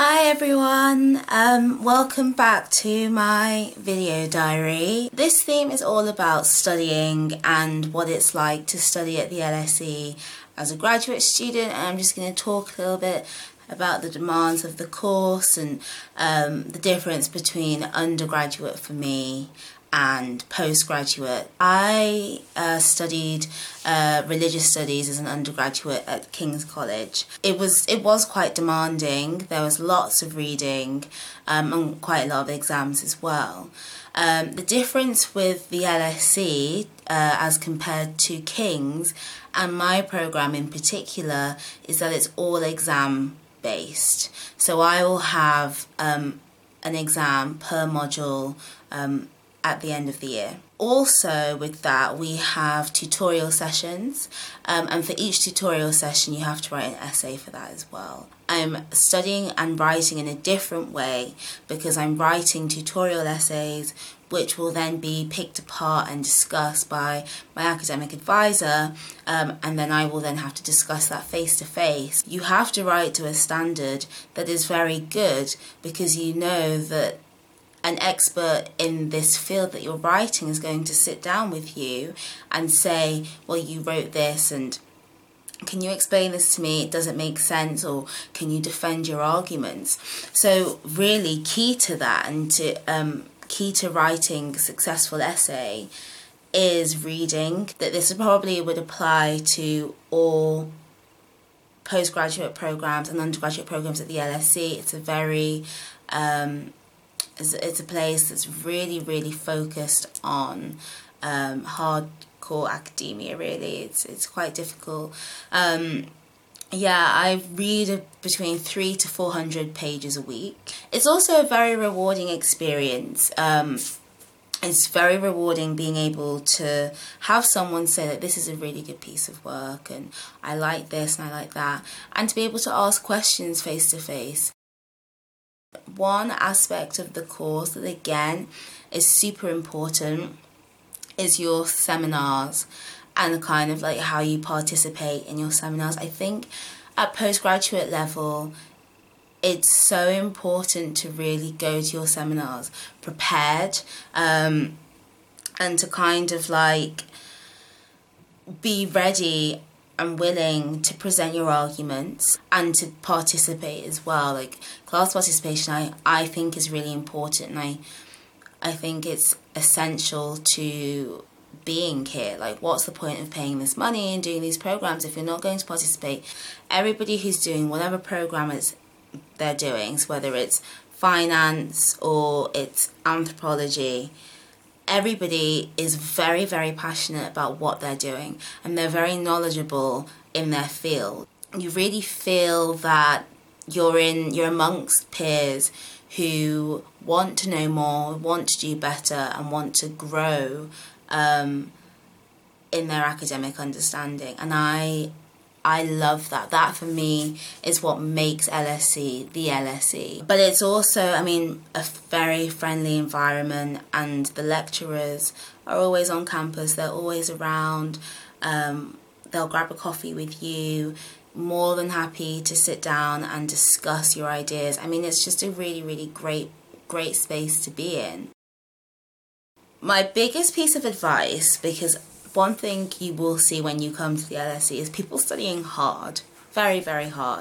Hi everyone, um, welcome back to my video diary. This theme is all about studying and what it's like to study at the LSE as a graduate student and I'm just going to talk a little bit about the demands of the course and um, the difference between undergraduate for me and postgraduate. I uh, studied uh, religious studies as an undergraduate at King's College. It was it was quite demanding. There was lots of reading um, and quite a lot of exams as well. Um, the difference with the LSE uh, as compared to King's and my program in particular is that it's all exam based. So I will have um, an exam per module um, at the end of the year. Also, with that, we have tutorial sessions, um, and for each tutorial session, you have to write an essay for that as well. I'm studying and writing in a different way because I'm writing tutorial essays which will then be picked apart and discussed by my academic advisor, um, and then I will then have to discuss that face to face. You have to write to a standard that is very good because you know that an expert in this field that you're writing is going to sit down with you and say, Well, you wrote this, and can you explain this to me? Does it make sense, or can you defend your arguments? So, really, key to that and to um, key to writing a successful essay is reading. That this probably would apply to all postgraduate programs and undergraduate programs at the LSE. It's a very um, it's, it's a place that's really, really focused on um, hardcore academia. Really, it's it's quite difficult. Um, yeah, I read between three to four hundred pages a week. It's also a very rewarding experience. Um, it's very rewarding being able to have someone say that this is a really good piece of work and I like this and I like that, and to be able to ask questions face to face. One aspect of the course that again is super important is your seminars and kind of like how you participate in your seminars. I think at postgraduate level it's so important to really go to your seminars prepared um, and to kind of like be ready and willing to present your arguments and to participate as well. Like class participation, I, I think is really important, and I I think it's essential to being here. Like, what's the point of paying this money and doing these programs if you're not going to participate? Everybody who's doing whatever program is they're doing, so whether it's finance or it's anthropology everybody is very, very passionate about what they're doing and they're very knowledgeable in their field. You really feel that you're in you're amongst peers who want to know more, want to do better, and want to grow um, in their academic understanding. And I I love that. That for me is what makes LSE the LSE. But it's also, I mean, a very friendly environment, and the lecturers are always on campus, they're always around, um, they'll grab a coffee with you. More than happy to sit down and discuss your ideas. I mean, it's just a really, really great, great space to be in. My biggest piece of advice, because one thing you will see when you come to the LSE is people studying hard, very, very hard.